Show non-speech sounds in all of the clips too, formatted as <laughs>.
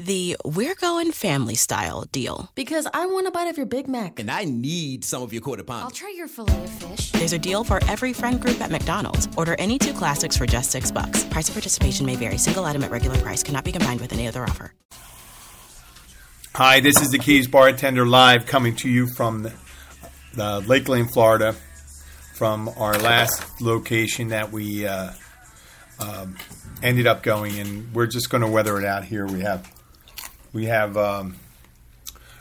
The We're Going Family Style deal. Because I want a bite of your Big Mac. And I need some of your quarter pound. I'll try your filet of fish. There's a deal for every friend group at McDonald's. Order any two classics for just six bucks. Price of participation may vary. Single item at regular price cannot be combined with any other offer. Hi, this is the Keys Bartender Live coming to you from the, the Lakeland, Florida, from our last location that we uh, um, ended up going, and we're just going to weather it out here. We have we have um,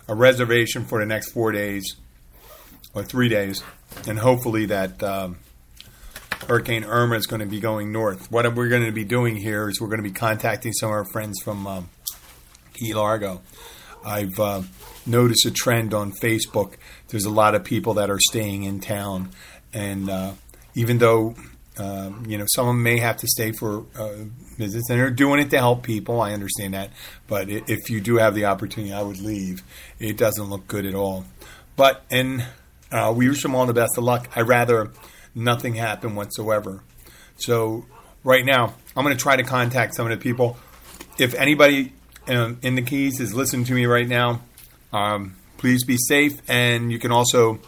a reservation for the next four days or three days, and hopefully that um, Hurricane Irma is going to be going north. What we're going to be doing here is we're going to be contacting some of our friends from um, Key Largo. I've uh, noticed a trend on Facebook. There's a lot of people that are staying in town, and uh, even though um, you know some may have to stay for uh, visits, and they're doing it to help people. I understand that, but if you do have the opportunity, I would leave. It doesn't look good at all. But and uh, we wish them all the best of luck. I rather nothing happen whatsoever. So right now, I'm going to try to contact some of the people. If anybody um, in the Keys is listening to me right now, um, please be safe, and you can also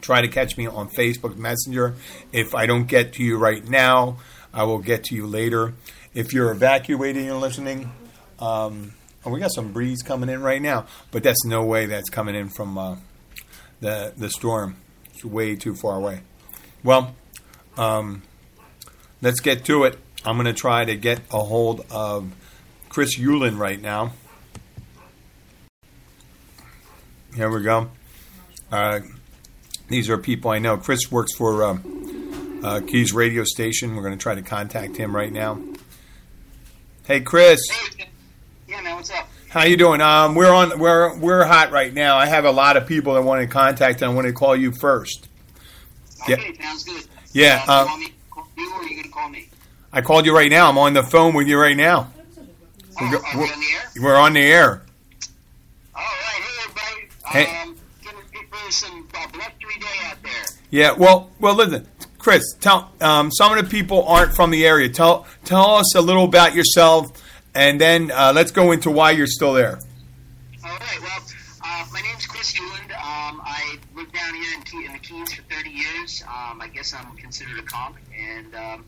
try to catch me on Facebook Messenger. If I don't get to you right now, I will get to you later. If you're evacuating and listening, um, oh, we got some breeze coming in right now, but that's no way that's coming in from uh, the the storm. It's way too far away. Well, um, let's get to it. I'm going to try to get a hold of Chris Yulin right now. Here we go. Uh, these are people I know. Chris works for uh, uh, Keys radio station. We're going to try to contact him right now. Hey, Chris, Yeah, man, what's up? how you doing? Um, we're on. We're we're hot right now. I have a lot of people that want to contact, and I want to call you first. Yeah. Okay, sounds good. Yeah, Uh, uh, you want me call you or are you to call me? I called you right now. I'm on the phone with you right now. Oh, go- are we on the air? We're on the air. All right, hey, everybody. Hey. Um, giving people some uh, blustery day out there. Yeah. Well, well, listen, Chris. Tell um, some of the people aren't from the area. Tell tell us a little about yourself, and then uh, let's go into why you're still there. All right, well, uh, my name's Chris Hewland. Um, I lived down here in, in the Keys for 30 years. Um, I guess I'm considered a Conch, and um,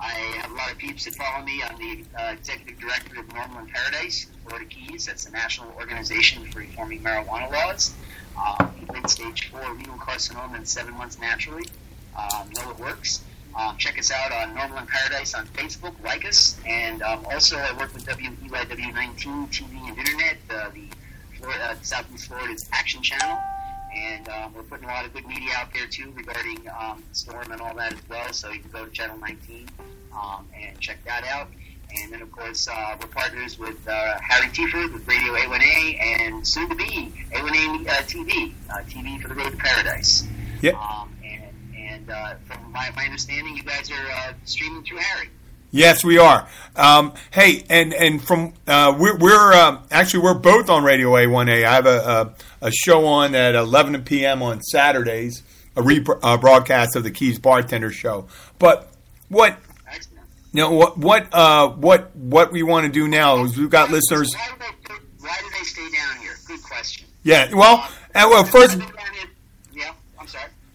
I have a lot of peeps that follow me. I'm the uh, executive director of NORML in Paradise, Florida Keys. That's the national organization for reforming marijuana laws. Um, stage four renal carcinoma in seven months naturally. Um, know it works. Um, check us out on NORML in Paradise on Facebook. Like us, and um, also I work with WEYW19 TV and Internet, uh, the Florida, uh, Southeast Florida's Action Channel, and um, we're putting a lot of good media out there too regarding um, the storm and all that as well. So you can go to Channel 19 um, and check that out. And then, of course, uh, we're partners with uh, Harry Tieford with Radio A1A and soon to be A1A uh, TV, uh, TV for the Road to Paradise. Yeah. Um, and uh, from my, my understanding, you guys are uh, streaming through Harry. Yes, we are. Um, hey, and and from uh, we're, we're uh, actually we're both on Radio A1A. I have a, a, a show on at 11 p.m. on Saturdays, a rebroadcast uh, broadcast of the Keys Bartender Show. But what Excellent. you know, what what uh, what what we want to do now is we've got listeners. Why do they, why do they stay down here? Good question. Yeah, well, uh, well, first.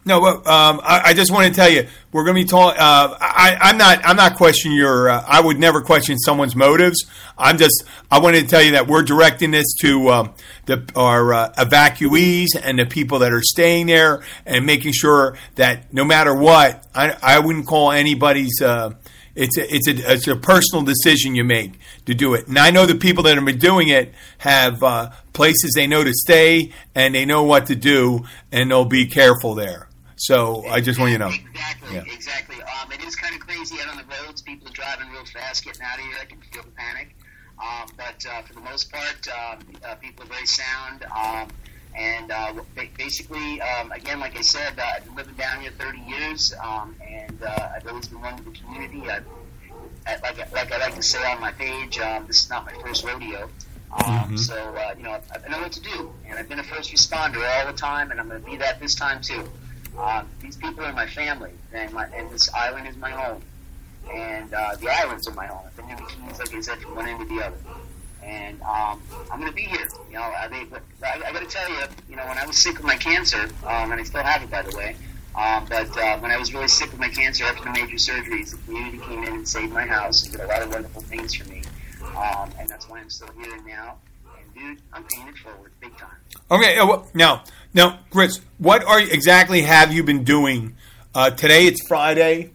No, um, I, I just want to tell you, we're going to be talking. Uh, I'm not. I'm not questioning your. Uh, I would never question someone's motives. I'm just. I wanted to tell you that we're directing this to um, the our uh, evacuees and the people that are staying there, and making sure that no matter what, I, I wouldn't call anybody's. Uh, it's a, it's a it's a personal decision you make to do it, and I know the people that have been doing it have uh, places they know to stay and they know what to do, and they'll be careful there. So I just want you to know. Exactly, Yeah. exactly. Um, it is kind of crazy out on the roads. People are driving real fast, getting out of here. I can feel the panic. Um, but uh, for the most part, um, uh, people are very sound. Um, and uh, basically, um, again, like I said, uh, I've been living down here 30 years, um, and uh, I've always been one of the community. I've, I- like, like I like to say on my page, um, this is not my first rodeo. Um, So, uh, you know, I, I know what to do, and I've been a first responder all the time, and I'm going to be that this time too. Um, these people are my family, and, my, and this island is my home, and uh, the islands are my home. Been in the Keys, like I said, from one end to the other, and um, I'm going to be here. You know, I, mean, I, I got to tell you, you know, when I was sick with my cancer, um, and I still have it, by the way. Um, but uh, when I was really sick with my cancer after the major surgeries, the community came in and saved my house and did a lot of wonderful things for me. Um, and that's why I'm still here now. And dude, I'm paying it forward big time. Okay, uh, well, now, now, Chris, what are exactly have you been doing? Uh, today it's Friday,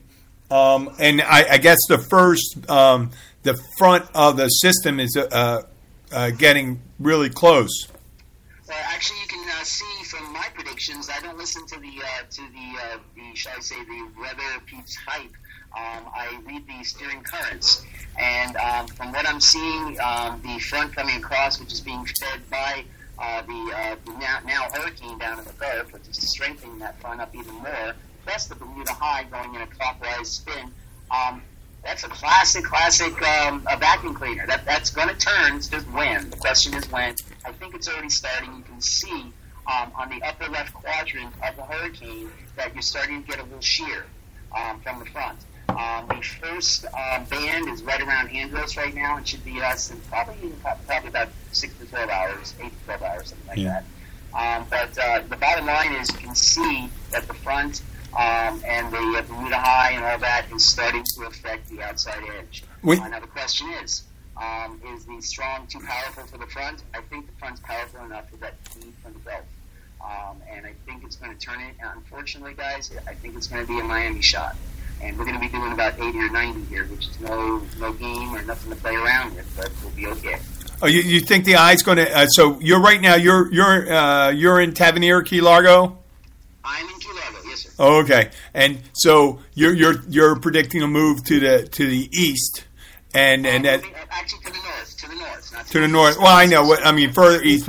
um, and I, I guess the first, um, the front of the system is uh, uh, getting really close. Well, actually, you can uh, see from my predictions. I don't listen to the uh, to the uh, the shall I say the weather peeps hype. Um, I read the steering currents, and um, from what I'm seeing, um, the front coming across, which is being fed by uh, the, uh, the now, now hurricane down in the Gulf, which is strengthening that front up even more. Plus the Bermuda High going in a clockwise spin. Um, that's a classic, classic um, a vacuum cleaner. That that's going to turn. It's just when. The question is when. I think it's already starting. You can see um, on the upper left quadrant of the hurricane that you're starting to get a little shear um, from the front. Um, the first uh, band is right around Andros right now. It should be us in probably probably about six to twelve hours, eight to twelve hours, something like Yeah. that. Um, but uh, the bottom line is you can see that the front um, and the uh, Bermuda High and all that is starting to affect the outside edge. Uh, now the question is, um, is the strong too powerful for the front? I think the front's powerful enough for that feed from the belt. Um, and I think it's going to turn it. Unfortunately, guys, I think it's going to be a Miami shot. And we're going to be doing about 80 or 90 here, which is no no game or nothing to play around with, but we'll be okay. Oh, you, you think the eye's going to? Uh, so you're right now. You're you're uh, you're in Tavernier, Key Largo. I'm in Key Largo, yes, sir. Oh, okay. And so you're you're you're predicting a move to the to the east, and and that Uh, actually, to the north, to the north, not to the north. Well, I know what I mean. Further east,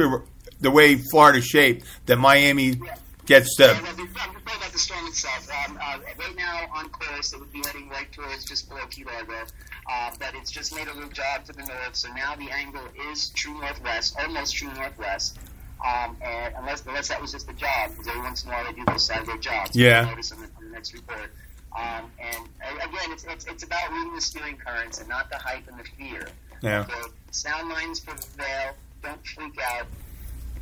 the way Florida's shaped, that Miami gets Yeah, the. I'm talking about the storm itself. Um, uh, right now, on course, it would be heading right towards just below Key Largo. Uh, but it's just made a little jog to the north, so now the angle is true northwest, almost true northwest. Um, and unless unless that was just a jog, because every once in a while they do those sideways jogs. Yeah. Notice on the, on the next report. Um, and again, it's, it's it's about reading the steering currents and not the hype and the fear. Yeah. Okay? Sound minds prevail. Don't freak out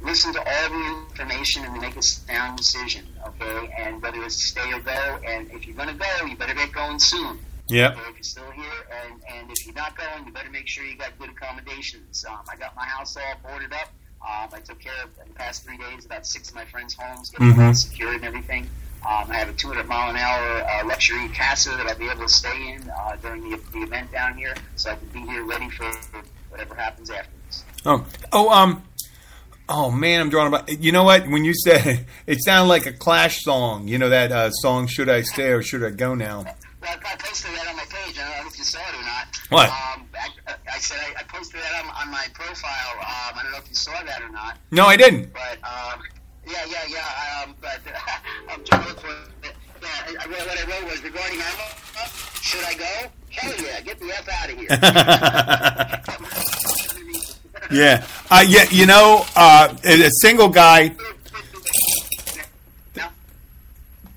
listen to all the information and make a sound decision, okay? And whether it's stay or go, and if you're going to go, you better get going soon. Yep. Okay, if you're still here, and, and if you're not going, you better make sure you got good accommodations. Um, I got my house all boarded up. Um, I took care of, in the past three days, about six of my friends' homes, getting Mhm. them secured and everything. Um, I have a 200 mile an hour uh, luxury casa that I'll be able to stay in uh, during the, the event down here, so I can be here ready for whatever happens afterwards. Oh, oh, um, oh man, I'm drawing about. You know what? When you said it sounded like a Clash song. You know that uh, song, "Should I Stay or Should I Go Now"? Well, I posted that on my page. I don't know if you saw it or not. What? Um, I, I said I, I posted that on, on my profile. Um, I don't know if you saw that or not. No, I didn't. But um, yeah, yeah, yeah. Um, but <laughs> I'm trying to look for it. Yeah, I, I, what I wrote was regarding Irma. Should I go? Hell yeah! Get the f out of here. <laughs> <laughs> Yeah, uh, yeah. You know, uh, a single guy. No,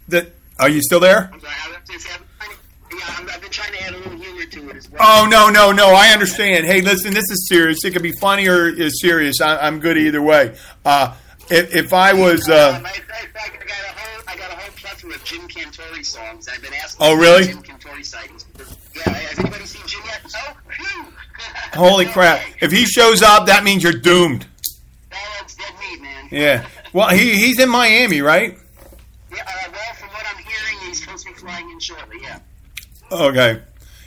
That are you still there? I'm sorry. I was just yeah, I've been trying to add a little humor to it as well. Oh no, no, no! I understand. Hey, listen, this is serious. It could be funny or is serious. I, I'm good either way. Uh, if, if I was, uh, Jim Cantore songs. I've been asking. Oh, really? Jim Cantore. Yeah, has anybody seen Jim yet? No. Holy crap! If he shows up, that means you're doomed. That's dead meat, man. Yeah. Well, he he's in Miami, right? Yeah, uh, well, from what I'm hearing, he's supposed to be flying in shortly. Yeah. Okay.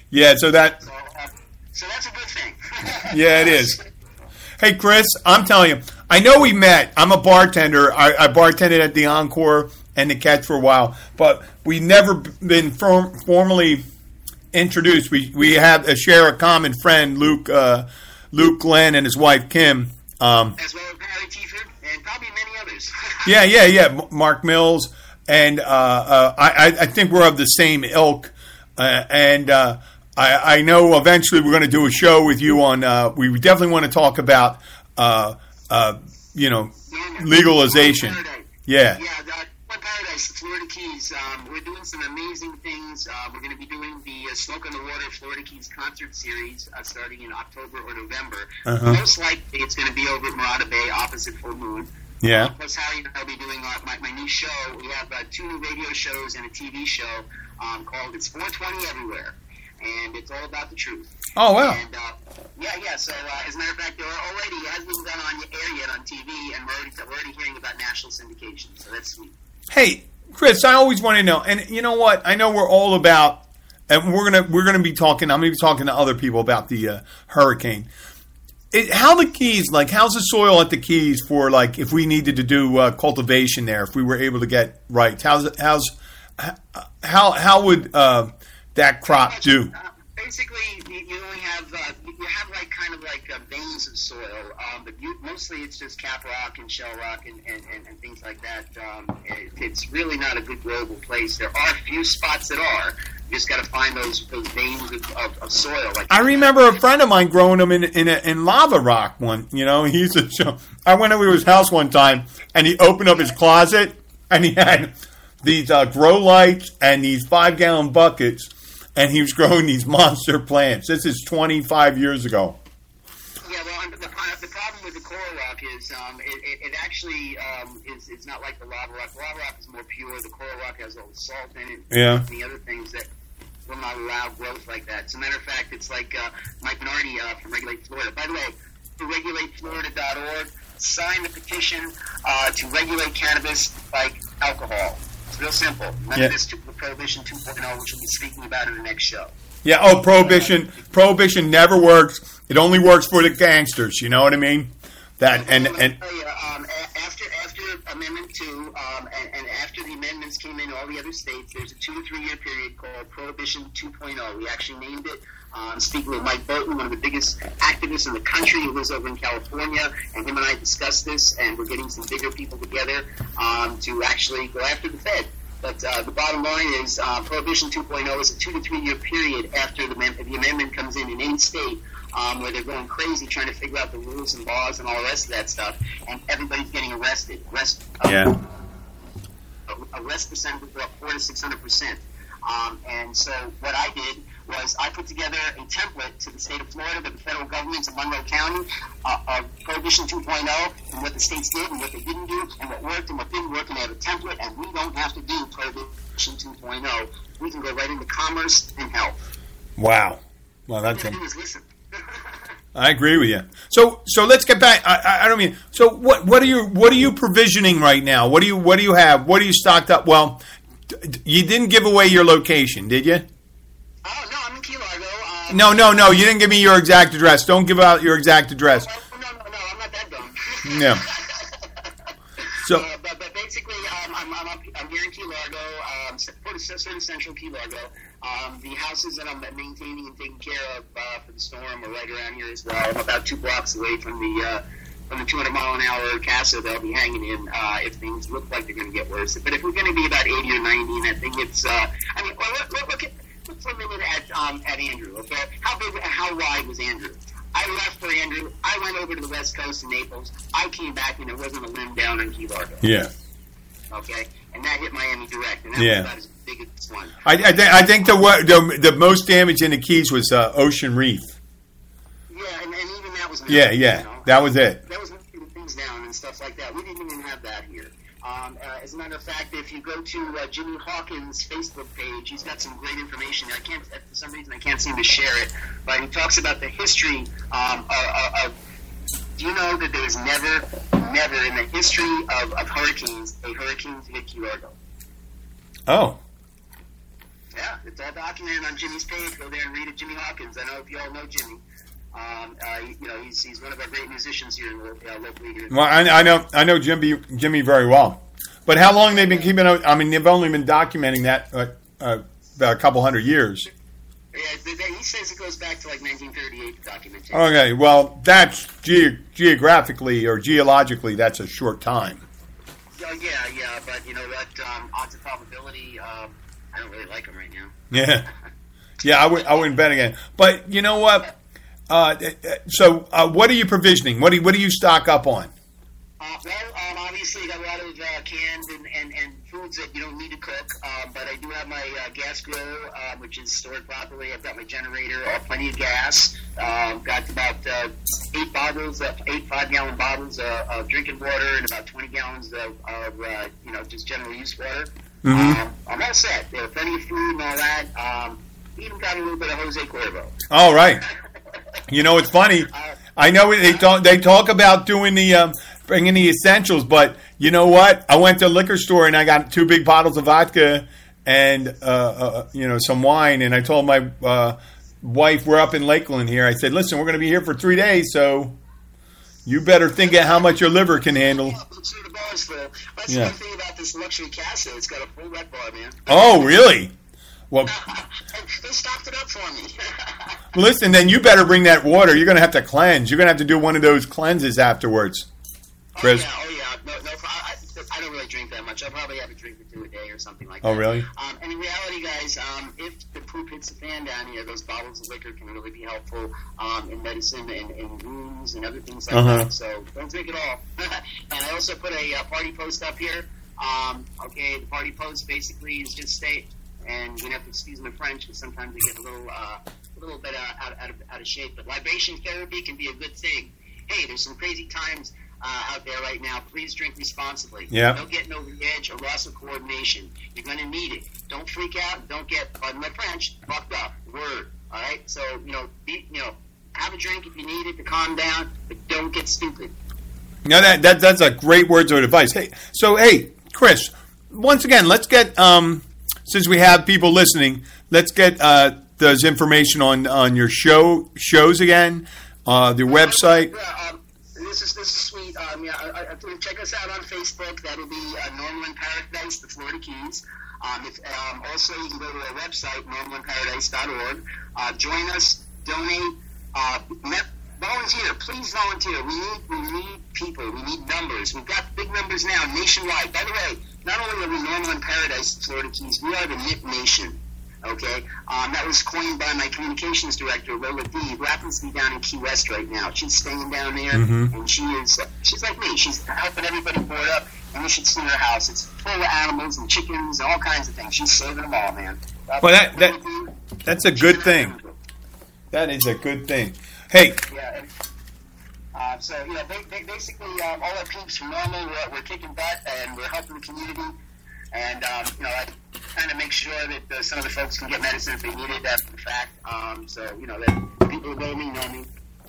Yeah. So that. So, uh, so that's a good thing. <laughs> Yeah, it is. Hey, Chris, I'm telling you, I know we met. I'm a bartender. I, I bartended at the Encore and the Catch for a while, but we've never been form, formally introduced. We we have a share a common friend, Luke uh, Luke Glenn and his wife Kim. Um, as well as Harry and probably many others. <laughs> yeah, yeah, yeah. Mark Mills and uh, uh, I, I think we're of the same ilk, uh, and uh, I, I, know eventually we're going to do a show with you on. Uh, we definitely want to talk about, uh, you know, legalization. Yeah. Yeah. The, Paradise, the Florida Keys. Um, we're doing some amazing things. we're going to be doing the Smoke on the Water Florida Keys concert series starting in October or November. Uh-huh. Most likely, it's going to be over at Morada Bay, opposite Full Moon. Yeah. Uh, plus, Harry and I will be doing uh, my, my new show. We have uh, two new radio shows and a TV show um, called It's 420 Everywhere. And it's all about the truth. Oh, wow. And, uh, yeah, yeah. So, uh, as a matter of fact, there are already hasn't been done on air yet on TV, and we're already, we're already hearing about national syndication. So that's sweet. Hey, Chris, I always want to know, and you know what? I know we're all about, and we're gonna we're gonna be talking. I'm gonna be talking to other people about the uh, hurricane it, how the keys like how's the soil at the keys for like if we needed to do uh, cultivation there if we were able to get right how's how's how how would uh, that crop do basically you only have uh, you have like kind of like uh, veins of soil um, but you, mostly it's just cap rock and shell rock and, and, and, and things like that um, it, it's really not a good growable place there are a few spots that are you just got to find those those veins of, of, of soil. Like I remember a friend of mine growing them in in, a, in lava rock. One, you know, he's a. I went over to his house one time, and he opened up his closet, and he had these uh, grow lights and these five gallon buckets, and he was growing these monster plants. This is twenty five years ago. Yeah, well, the, the problem with the coral rock is um, it, it, it, actually um, is, is not like the lava rock. The lava rock is more pure. The coral rock has all the salt in it. Yeah. And the other things that will not allow growth like that. As a matter of fact, it's like uh, Mike Nardi uh, from Regulate Florida. By the way, for regulateflorida.org, sign the petition uh, to regulate cannabis like alcohol. It's real simple. None yeah. of this Prohibition 2.0, which we'll be speaking about in the next show. Yeah. Oh, prohibition. Prohibition never works. It only works for the gangsters. You know what I mean? That and and. Um, after after Amendment Two, um, and, and, after the amendments came in all the other states, there's a two to three year period called Prohibition 2.0. We actually named it. Um, speaking with Mike Burton, one of the biggest activists in the country, who lives over in California, and him and I discussed this, and we're getting some bigger people together um, to actually go after the Fed. But uh, the bottom line is uh, Prohibition 2.0 is a two to three year period after the, the amendment comes in in any state um, where they're going crazy trying to figure out the rules and laws and all the rest of that stuff, and everybody's getting arrested. Arrest, uh, yeah. Arrest percentage go up four to six hundred percent. Um, and so what I did was I put together a template to the state of Florida, the federal government, to Monroe County, uh, of Prohibition 2.0, and what the states did and what they didn't do, and what worked and what didn't work, and they have a template, and we don't have to do Prohibition 2.0. We can go right into commerce and health. Wow. Well, that's... All listen. <laughs> I agree with you. So, so let's get back. I, I, don't mean. So, what what are you what are you provisioning right now? What do you what do you have? What are you stocked up? Well, you didn't give away your location, did you? Oh no, I'm in Key Largo. Um, no, no, no. You didn't give me your exact address. Don't give out your exact address. Oh, no, no, no. I'm not that dumb. yeah. <laughs> So, uh, but, but basically, um, I'm, I'm, up, I'm here in Key Largo, um, sort of central Key Largo. Um, the houses that I'm maintaining and taking care of uh, for the storm are right around here as well. I'm about two blocks away from the uh, from the 200 mile an hour casa they'll be hanging in uh, if things look like they're going to get worse. But if we're going to be about 80 or 90, and I think it's, uh, I mean, well, look, look, at, a minute at um, at Andrew. Okay, how big, how wide was Andrew? I left for Andrew. I went over to the West Coast in Naples. I came back and there wasn't a limb down in Key Largo. Yeah. Okay, and that hit Miami direct, and that yeah. was about as big as one. I, I, th- I think the, the the most damage in the Keys was uh, Ocean Reef. Yeah, and, and even that was. Yeah, yeah, you know? that was it. That was things down and stuff like that. We didn't even have that here. Um, uh, as a matter of fact, if you go to uh, Jimmy Hawkins' Facebook page, he's got some great information. I can't, for some reason, I can't seem to share it, but he talks about the history um, of, of. Do you know that there was never, never in the history of, of hurricanes a hurricane to hit Key Oh. Yeah, it's all documented on Jimmy's page. Go there and read it. Jimmy Hawkins. I know if you all know Jimmy. Um, uh, you know, he's, he's one of our great musicians here in uh, locally here. Well, I, I, know I know Jimmy Jimmy very well, but how long they've been keeping? Up? I mean, they've only been documenting that uh, uh, about a couple hundred years. Yeah, he says it goes back to like 1938 documentation. Okay, well, that's ge- geographically or geologically, that's a short time. Oh, yeah, yeah, but you know what? Um, odds of probability, um, I don't really like him right now. Yeah, yeah, I would I wouldn't bet again. But you know what? Uh, so, uh, what are you provisioning? What do you, what do you stock up on? Uh, well, um, obviously, got a lot of uh, canned and, and, and foods that you don't need to cook. Um, but I do have my uh, gas grill, uh, which is stored properly. I've got my generator, uh, plenty of gas. Um, got about uh, eight bottles, uh, eight five gallon bottles uh, of drinking water, and about twenty gallons of, of uh, you know just general use water. Um, I'm all set. There are plenty of food and all that. Um, even got a little bit of Jose Cuervo. All right. You know, it's funny. I know they talk. They talk about doing the um, bringing the essentials, but you know what? I went to a liquor store and I got two big bottles of vodka and uh, uh, you know some wine, and I told my uh, wife we're up in Lakeland here. I said, "Listen, we're going to be here for three days, so you better think of how much your liver can handle." Yeah, but sure the bar's full. That's Yeah. the thing about this luxury casa. It's got a full red bar, man. Oh, really? Well, they stocked it up for me. <laughs> listen, then you better bring that water. You're going to have to cleanse. You're going to have to do one of those cleanses afterwards. Chris? Oh yeah, oh yeah. No, no, I, don't really drink that much. I'll probably have a drink or two a day or something like Oh, that. Oh, really? Um, and in reality, guys, um, if the poop hits the fan down here, those bottles of liquor can really be helpful um, in medicine and in wounds and other things like Uh-huh. that. So don't drink it all. <laughs> and I also put a uh, party post up here. Um, okay, the party post basically is just state, and you have to excuse my French because sometimes I get a little, uh, a little bit uh, out, out, of, out of shape. But libation therapy can be a good thing. Hey, there's some crazy times uh, out there right now. Please drink responsibly. Yeah. No getting over the edge or loss of coordination. You're going to need it. Don't freak out. Don't get, pardon my French, fucked up. Word. All right. So you know, be, you know, have a drink if you need it to calm down, but don't get stupid. No, that, that that's a great words of advice. Hey, so hey, Chris, once again, let's get um, since we have people listening, let's get uh, those information on on your show shows again, uh, the website. Yeah, um, this is this is sweet. Um, yeah, check us out on Facebook. That'll be uh, NORML in Paradise, the Florida Keys. Um, if, um, also, you can go to our website, normalinparadise.org. Uh, join us, donate, uh, volunteer. Please volunteer. We need we need people. We need numbers. We've got big numbers now nationwide. By the way, not only are we NORML in Paradise, Florida Keys, we are the Nip Nation. Okay, um, that was coined by my communications director Lola D, who happens to be down in Key West right now. She's staying down there, and she is she's like me. She's helping everybody board up, and you should see her house. It's full of animals and chickens and all kinds of things. She's saving them all, man. Well, that- that- That's a good thing. That is a good thing. Hey, Yeah. Uh, so you know, ba- ba- basically, um, all our peeps from NORML, we're, we're kicking butt and we're helping the community. And um, you know, I kind of make sure that uh, some of the folks can get medicine if they need it after the fact. Um, so you know, that people who know me know me,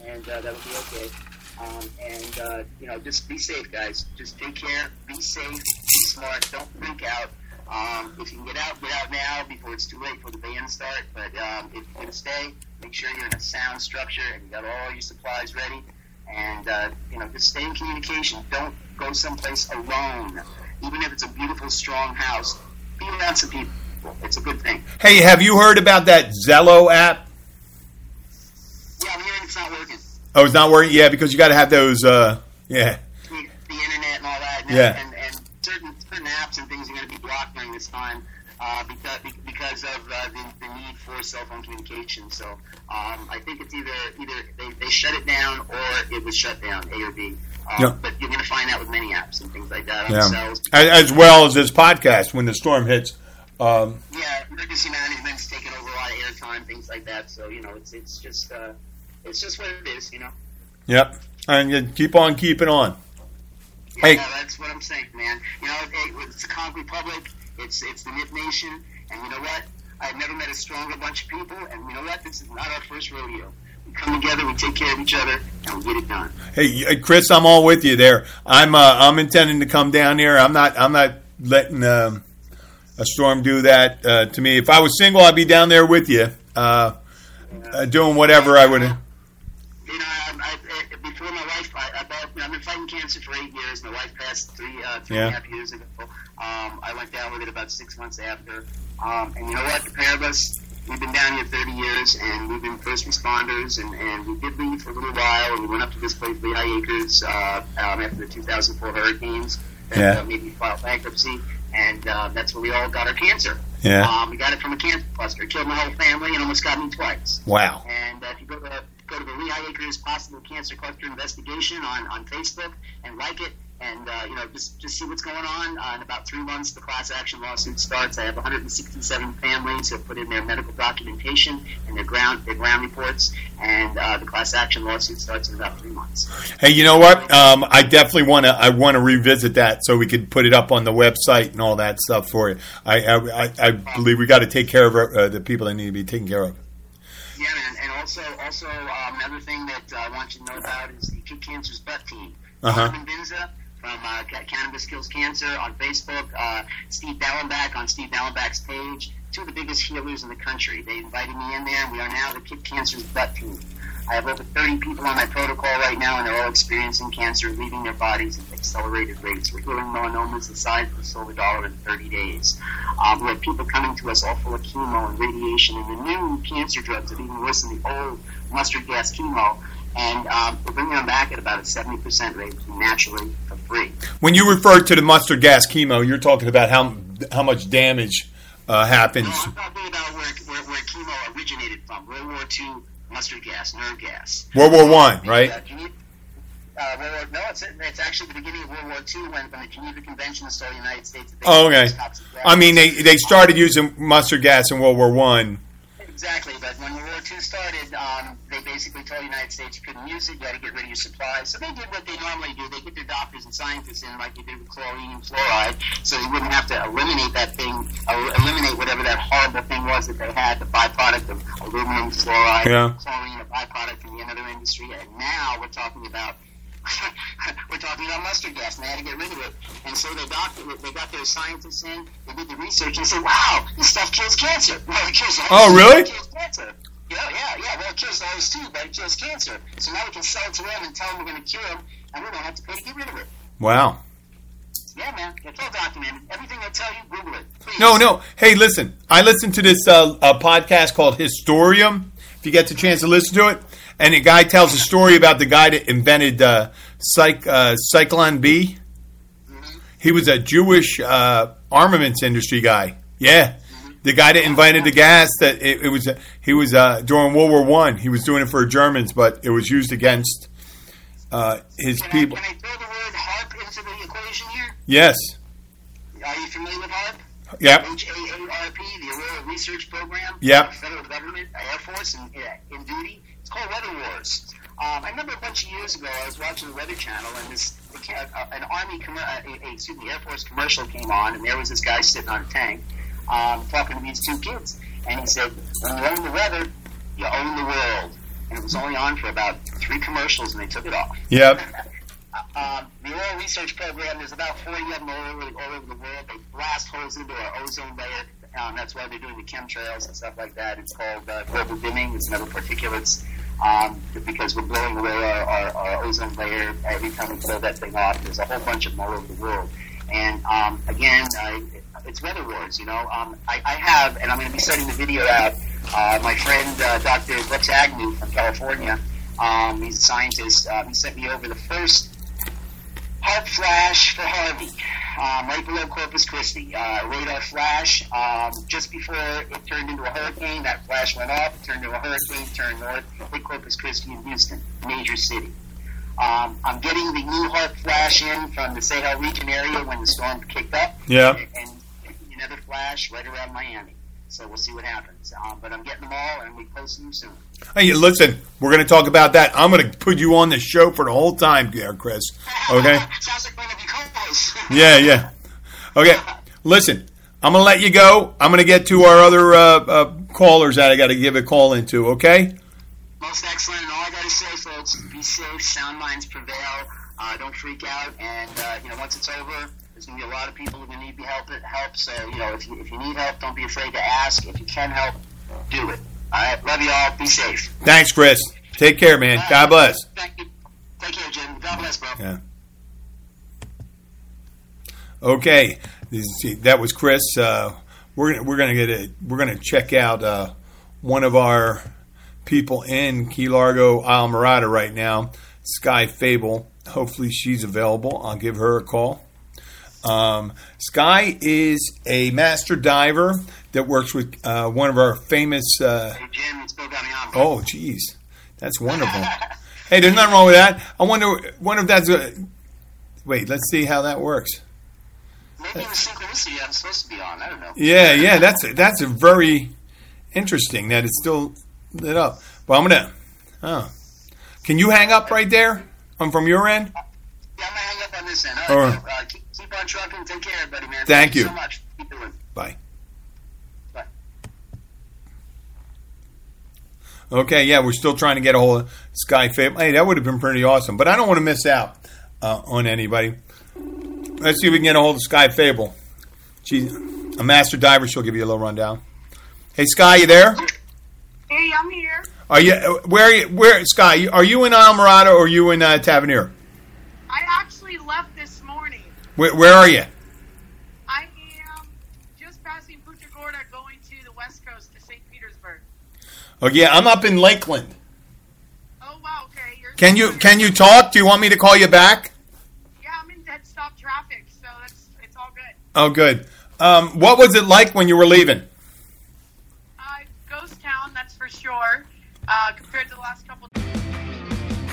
and uh, that'll be okay. Um, and uh, you know, just be safe, guys. Just take care. Be safe. Be smart. Don't freak out. Um, if you can get out, get out now before it's too late for the band start. But um, if you're gonna stay, make sure you're in a sound structure and you got all your supplies ready. And uh, you know, just stay in communication. Don't go someplace alone, even if it's a beautiful, strong house. Be around some people. It's a good thing. hey, have you heard about that Zello app? Yeah, I'm hearing it's not working. Oh, it's not working. Yeah, because you got to have those. Uh, yeah, The, the internet and all that. And, Yeah. And, and certain certain apps and things are going to be blocked during this time. Uh, because because of uh, the, the need for cell phone communication, so um, I think it's either either they, they shut it down or it was shut down, A or B. Um, Yeah. But you're going to find that with many apps and things like that yeah. As, well as this podcast when the storm hits. Um, Yeah, emergency management's taking over a lot of airtime, things like that. So you know, it's it's just uh, it's just what it is, you know. yep, and you keep on keeping on. Yeah, Hey. that's what I'm saying, man. You know, hey, it's the Conch Republic. It's it's the Nip Nation, and you know what? I've never met a stronger bunch of people, and you know what? This is not our first rodeo. We come together, we take care of each other, and we get it done. Hey, uh, Chris, I'm all with you there. I'm uh, I'm intending to come down here. I'm not I'm not letting um, a storm do that uh, to me. If I was single, I'd be down there with you, uh, uh, doing whatever I would. You know, I, I, I, before my wife, I, I, I've been fighting cancer for eight years. My wife passed three, uh, three and a half years ago. Um, I went down with it about six months after. Um, and you know what? The pair of us, we've been down here 30 years, and we've been first responders, and, and we did leave for a little while, and we went up to this place, Lehigh Acres, uh, um, after the 2004 hurricanes that Yeah. uh, made me file bankruptcy, and uh, that's where we all got our cancer. Yeah. Um, we got it from a cancer cluster. It killed my whole family and almost got me twice. Wow. And uh, if you go to the Lehigh Acres Possible Cancer Cluster Investigation on, on Facebook and like it, and uh, you know just just see what's going on. Uh, in about three months, the class action lawsuit starts. I have 167 families who have put in their medical documentation and their ground their ground reports, and uh, the class action lawsuit starts in about three months. Hey, you know what? Um, I definitely want to. I want to revisit that so we could put it up on the website and all that stuff for you. I I, I, I believe we got to take care of uh, the people that need to be taken care of. Yeah, man. Also, also um, another thing that uh, I want you to know about is the Kid Cancer's Butt Team. Uh-huh. Binza from uh, Cannabis Kills Cancer on Facebook. Uh, Steve Dallenbach on Steve Dallenbach's page. Two of the biggest healers in the country. They invited me in there, and we are now the Kid Cancer's Butt Team. I have over 30 people on my protocol right now, and they're all experiencing cancer, leaving their bodies at accelerated rates. We're healing melanomas the size of a silver dollar in 30 days. Um, we have people coming to us all full of chemo and radiation and the new cancer drugs that are even worse than the old mustard gas chemo. And um, we're bringing them back at about a 70% rate naturally for free. When you refer to the mustard gas chemo, you're talking about how how much damage uh, happens. No, I'm talking about where, where, where chemo originated from. World War II mustard gas, nerve gas. World War One, right? Uh, Gene- uh, World War, no, it's, it's actually the beginning of World War II when, when the Geneva Convention told the United States Oh, okay. use toxic gas. I mean, they they started using mustard gas in World War One. Exactly, but when World War II started, um, they basically told the United States you couldn't use it, you had to get rid of your supplies. So they did what they normally do. They get their doctors and scientists in like they did with chlorine and fluoride, so they wouldn't have to eliminate that thing, eliminate whatever that horrible thing was that they had, the byproduct of aluminum, fluoride, Yeah. chlorine, a byproduct from the another industry. And now we're talking about <laughs> we're talking about mustard gas, and they had to get rid of it. And so they got they got their scientists in, they did the research, and said, "Wow, this stuff kills cancer." <laughs> Well, it kills Oh, really? It kills cancer. Yeah, yeah, yeah. Well, it kills those too, but it kills cancer. So now we can sell it to them and tell them we're going to cure them, and we don't have to pay to get rid of it. Wow. Yeah, man, it's all documented. Everything I tell you, Google it. Please. No, no. Hey, listen. I listened to this uh, uh, podcast called Historium. If you get the chance to listen to it, and the guy tells a story about the guy that invented uh, uh, Zyklon B. He was a Jewish uh, armaments industry guy. Yeah, the guy that invented the gas. That it, it was. he was uh, during World War One. He was doing it for Germans, but it was used against uh, his Can people. I, can I throw the word HAARP into the equation here? Yes. Are you familiar with HAARP? Yep. H-A-A-R-P, the Aurora Research Program. Yep. The federal government, Air Force, and uh, in duty. Called Weather Wars. Um, I remember a bunch of years ago, I was watching the Weather Channel, and this uh, an Army, commer- uh, a, a, excuse me, Air Force commercial came on, and there was this guy sitting on a tank um, talking to these two kids, and he said, "When you own the weather, you own the world." And it was only on for about three commercials, and they took it off. Yep. <laughs> Um, the oil research program, there's about 40 of them all over, all over the world. They blast holes into our ozone layer. Um, that's why they're doing the chemtrails and stuff like that. It's called uh, global dimming. It's another particulates um, because we're blowing away our, our, our ozone layer every time we blow that thing off. There's a whole bunch of them all over the world. And um, again, uh, it's weather wars. You know, um, I, I have, and I'm going to be sending the video out. Uh, my friend uh, Dr. Brooks Agnew from California. Um, he's a scientist. Um, he sent me over the first HAARP flash for Harvey, um, right below Corpus Christi. Uh, radar flash. Um, just before it turned into a hurricane, that flash went off. It turned into a hurricane, turned north, hit Corpus Christi and Houston, major city. Um, I'm getting the new HAARP flash in from the Sahel region area when the storm kicked up. Yeah. And, and another flash right around Miami. So we'll see what happens. Um, but I'm getting them all, and we post them soon. Hey, listen, we're going to talk about that. I'm going to put you on the show for the whole time, there, Chris. Okay? <laughs> Sounds like one of your co-hosts. <laughs> Yeah, yeah. Okay, listen, I'm going to let you go. I'm going to get to our other uh, uh, callers that I got to give a call into, okay? Most excellent. And all I got to say, folks, be safe. Sound minds prevail. Uh, don't freak out. And, uh, you know, once it's over, there's going to be a lot of people who are going to need help. help. So, you know, if you, if you need help, don't be afraid to ask. If you can help, do it. All right. Love you all. Be safe. Thanks, Chris. Take care, man. God bless. Thank you. Take care, Jim. God bless, bro. Yeah. Okay, that was Chris. Uh, we're gonna, we're gonna get a, we're gonna check out uh, one of our people in Key Largo, Islamorada right now, Sky Fable. Hopefully she's available. I'll give her a call. Um, Sky is a master diver that works with uh, one of our famous. Uh, Hey, Jim, it's Bill Damiano. oh, geez, that's wonderful. hey, there's nothing wrong with that. I wonder, wonder if that's. A, wait, let's see how that works. Maybe in the synchronicity I'm supposed to be on. I don't know. Yeah, yeah, that's a, that's a very interesting that it's still lit up. But I'm gonna. Oh, can you hang up right there? Um, from your end. Yeah, I'm gonna hang up on this end. All right, uh, keep on trucking. Take care, buddy, man. Thank you. so much. Keep doing. Bye. Bye. Okay, yeah, we're still trying to get a hold of Sky Fable. Hey, that would have been pretty awesome, but I don't want to miss out uh, on anybody. Let's see if we can get a hold of Sky Fable. She's a master diver. She'll give you a little rundown. Hey, Sky, you there? Hey, I'm here. Are you where? Are you, where, Sky? Are you in Islamorada or are you in uh, Tavernier? I actually left this morning. Where, where are you? I am just passing Punta Gorda going to the west coast to St. Petersburg. Oh yeah, I'm up in Lakeland. Oh, wow, okay. You're Can you can you talk? Do you want me to call you back? Yeah, I'm in dead stop traffic, so that's it's all good. Oh, good. Um, what was it like when you were leaving? Uh, ghost town, that's for sure, uh, compared to the last couple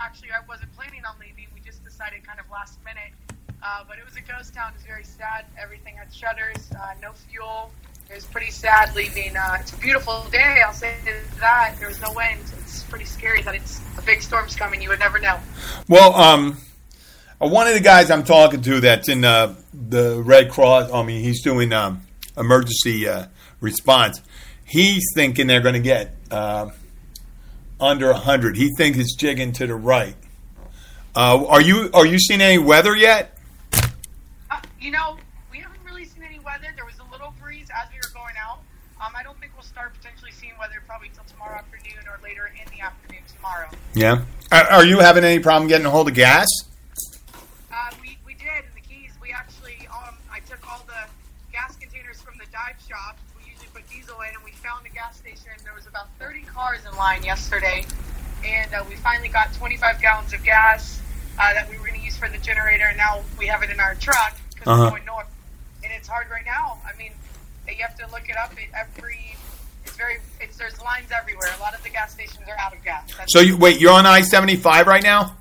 Actually, I wasn't planning on leaving. We just decided kind of last minute. Uh, but it was a ghost town. It was very sad. Everything had shutters, uh, no fuel. It was pretty sad leaving. Uh, it's a beautiful day. I'll say that. There was no wind. It's pretty scary that it's a big storm's coming. You would never know. Well, um, uh, one of the guys I'm talking to that's in uh, the Red Cross. I mean, he's doing um, emergency uh, response. He's thinking they're going to get uh, under hundred. He thinks it's jigging to the right. Uh, are you are you seeing any weather yet? Uh, you know, we haven't really seen any weather. There was a little breeze as we were going out. Um, I don't think we'll start potentially seeing weather probably till tomorrow afternoon or later in the afternoon tomorrow. Yeah. Are, are you having any problem getting a hold of gas? Line yesterday, and uh, we finally got 25 gallons of gas uh, that we were going to use for the generator. And now we have it in our truck because Uh-huh. we're going north, and it's hard right now. I mean, you have to look it up. It, every it's very it's there's lines everywhere. A lot of the gas stations are out of gas. That's, So you wait, you're on I seventy five right now.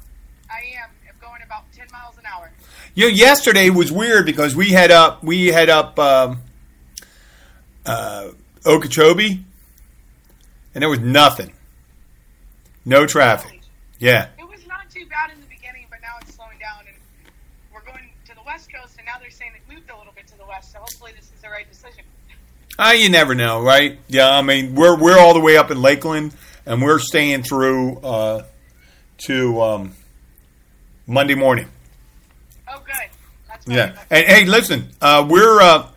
I am I'm going about 10 miles an hour. You know, yesterday was weird because we had up we had up um, uh, Okeechobee, and there was nothing, no traffic. Yeah, It was not too bad in the beginning, but now it's slowing down, and we're going to the west coast, and now they're saying it moved a little bit to the west. So hopefully, this is the right decision. uh, you never know, right? Yeah, I mean we're we're all the way up in Lakeland, and we're staying through uh, to um, Monday morning. Oh, good. That's Yeah, and hey, listen, uh, we're uh,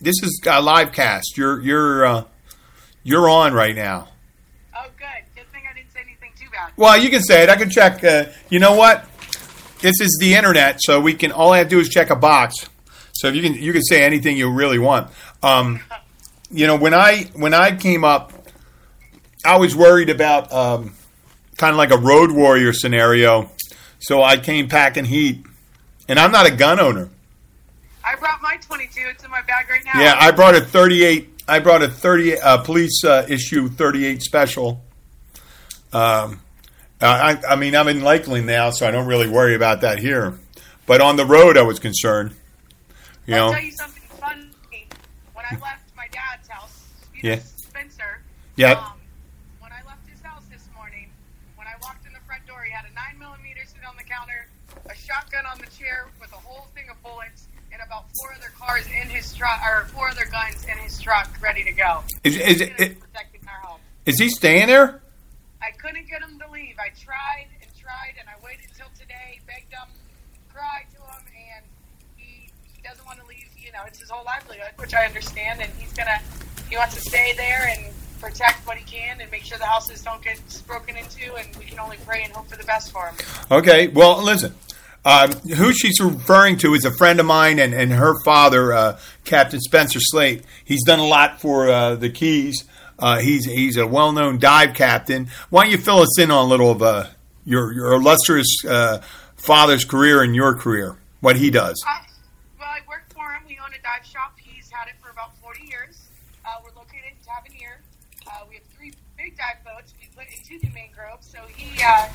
this is a live cast. You're you're uh, you're on right now. Oh, good. Good thing I didn't say anything too bad. Well, you can say it. I can check. Uh, you know what? This is the internet, so we can. All I have to do is check a box. So you can you can say anything you really want. Um, you know, when I when I came up, I was worried about um, kind of like a road warrior scenario. So I came packing heat, and I'm not a gun owner. I brought my 22. It's in my bag right now. Yeah, I brought a 38. I brought a 30 uh, police uh, issue 38 special. Um, I, I mean, I'm in Lakeland now, so I don't really worry about that here. But on the road, I was concerned. You I'll know, tell you something funny. When I left my dad's house, Yeah. Spencer. Yep. Um, when I left his house this morning, when I walked in the front door, he had a nine millimeter sitting on the counter, a shotgun on the chair with a whole thing of bullets, and about four other cars in his truck, or four other guns in his truck, ready to go. is, is, He was it, protecting our home. Is he staying there? I couldn't get him to leave. I tried and tried, and I waited until today, begged him, cried to him, and he he doesn't want to leave. You know, it's his whole livelihood, which I understand, and he's gonna he wants to stay there and protect what he can and make sure the houses don't get broken into, and we can only pray and hope for the best for him. Okay. Well, listen. Um, who she's referring to is a friend of mine and, and her father, uh, Captain Spencer Slate. He's done a lot for uh, the Keys. Uh, he's he's a well known dive captain. Why don't you fill us in on a little of uh, your your illustrious uh, father's career and your career, what he does? Well, I work for him. We own a dive shop. He's had it for about 40 years. Uh, we're located in Tavernier. We have three big dive boats. Into the mangrove. So he, uh,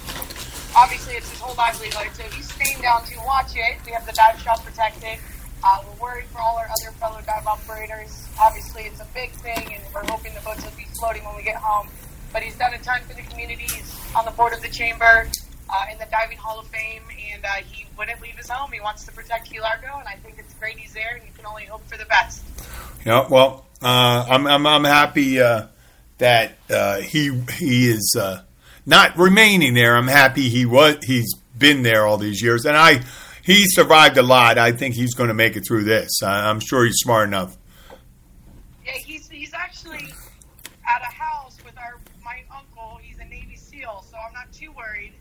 obviously, it's his whole livelihood. So he's staying down to watch it. We have the dive shop protected. Uh, we're worried for all our other fellow dive operators. Obviously, it's a big thing, and we're hoping the boats will be floating when we get home. But he's done a ton for the community. He's on the board of the chamber, uh, in the Diving Hall of Fame, and uh, he wouldn't leave his home. He wants to protect Key Largo, and I think it's great he's there, and you can only hope for the best. Yeah, well, uh, I'm, I'm I'm happy uh, that uh, he he is uh, not remaining there. I'm happy he was he's been there all these years, and I he survived a lot. I think he's going to make it through this. I, I'm sure he's smart enough. Yeah, he's he's actually at a house with our my uncle. He's a Navy SEAL, so I'm not too worried.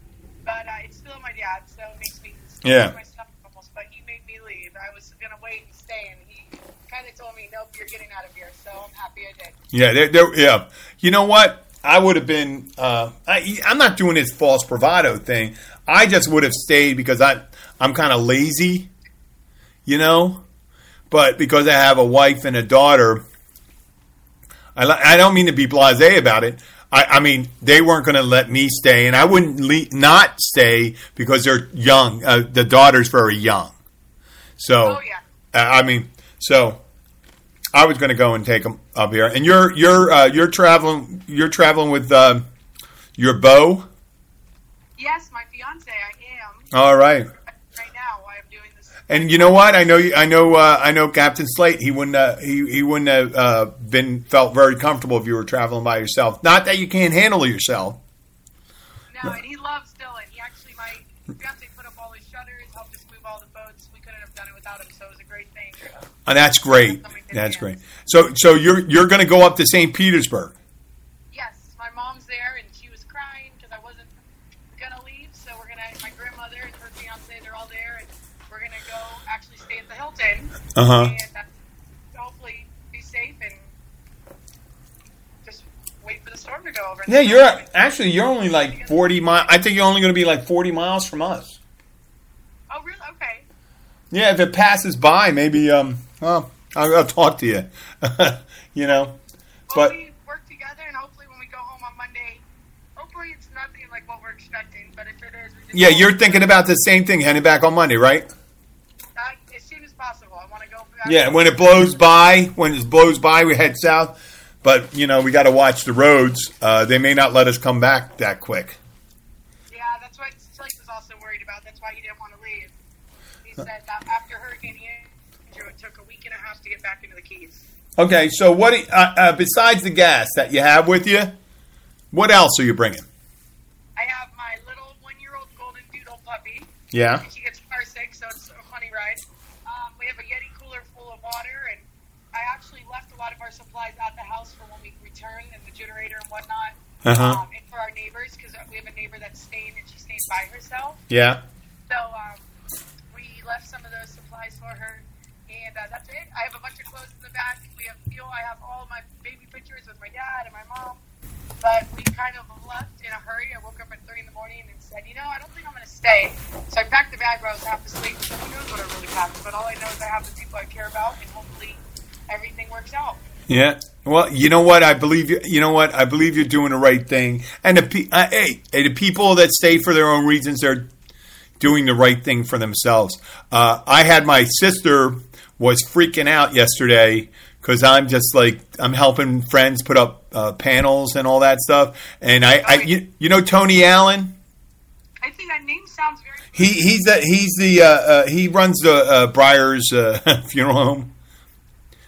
But uh, it's still my dad, so it makes me Yeah. my stomach almost. But he made me leave. I was gonna wait and stay, and he told me, "Nope, you're getting out of here." So I'm happy I did. Yeah, they're, they're, yeah. You know what? I would have been. Uh, I, I'm not doing this false bravado thing. I just would have stayed because I I'm kind of lazy, you know. But because I have a wife and a daughter, I I don't mean to be blasé about it. I, I mean they weren't going to let me stay, and I wouldn't le- not stay because they're young. Uh, the daughter's very young, so Oh, yeah. uh, I mean so. I was going to go and take them up here, and you're you're uh, you're traveling you're traveling with uh, your beau. Yes, my fiance, I am All right, right now. I'm doing this. and you know what? I know you, I know uh, I know Captain Slate. He wouldn't uh, he he wouldn't have uh, been felt very comfortable if you were traveling by yourself. Not that you can't handle yourself. No, and he loves Dylan. He actually, my fiance put up all his shutters, helped us move all the boats. We couldn't have done it without him, so it was a great thing. And that's great. That's great. So so you're you're going to go up to St. Petersburg. Yes, my mom's there, and she was crying because I wasn't gonna leave. So we're gonna, my grandmother and her fiance, they're all there, and we're gonna go actually stay at the Hilton Uh-huh. and uh, hopefully be safe and just wait for the storm to go over. Yeah, you're actually you're only like forty miles. I think you're only going to be like forty miles from us. Oh, really? Okay. Yeah, if it passes by, maybe um, well, I'll, I'll talk to you. <laughs> you know, Well, but we work together, and hopefully when we go home on Monday, hopefully it's nothing like what we're expecting. But if it is, yeah, you're thinking about the same thing, heading back on Monday, right? Uh, as soon as possible. I want to go. Back Yeah, when it blows by, when it blows by, we head south. But you know, we got to watch the roads. Uh, they may not let us come back that quick. Yeah, that's what Slate was also worried about. That's why he didn't want to leave. He said that after Hurricane Andrew, it took a week and a half to get back into the Keys. Okay, so what? Uh, uh, besides the gas that you have with you, what else are you bringing? I have my little one-year-old golden doodle puppy. Yeah. She gets car sick, so it's a funny ride. Um, we have a Yeti cooler full of water, and I actually left a lot of our supplies at the house for when we return, and the generator and whatnot. Uh-huh. Um, and for our neighbors, because we have a neighbor that's staying, and she's staying by herself. Yeah. So um, we left some of those supplies for her, and uh, that's it. I have a bunch of clothes in the back. Fuel. I have all my baby pictures with my dad and my mom. But we kind of left in a hurry. I woke up at three in the morning and said, you know, I don't think I'm going to stay. So I packed the bag where I was half asleep. Who knows what I really? But all I know is I have the people I care about, and hopefully everything works out. Yeah. Well, you know what? I believe you. You know what? I believe you're doing the right thing. And the pe- uh, hey, hey, the people that stay for their own reasons, they're doing the right thing for themselves. Uh, I had my sister was freaking out yesterday because I'm just like I'm helping friends put up uh, panels and all that stuff. And I, I you, you know, Tony Allen. I think that name sounds very. He he's the he's the uh, uh, he runs the uh, Briars uh, <laughs> funeral home.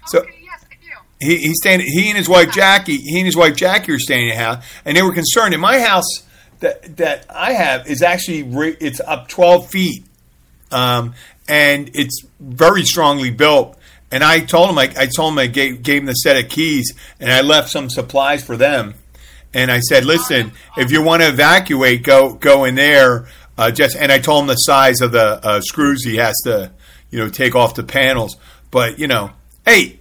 So okay, yes, I do. he he's staying. He and his wife Jackie. He and his wife Jackie are staying in a house, and they were concerned. In my house that that I have is actually re- it's up twelve feet, um, and it's very strongly built. And I told him, I, I told him I gave, gave him the set of keys, and I left some supplies for them. And I said, listen, if you want to evacuate, go go in there. Uh, just and I told him the size of the uh, screws he has to, you know, take off the panels. But you know, hey,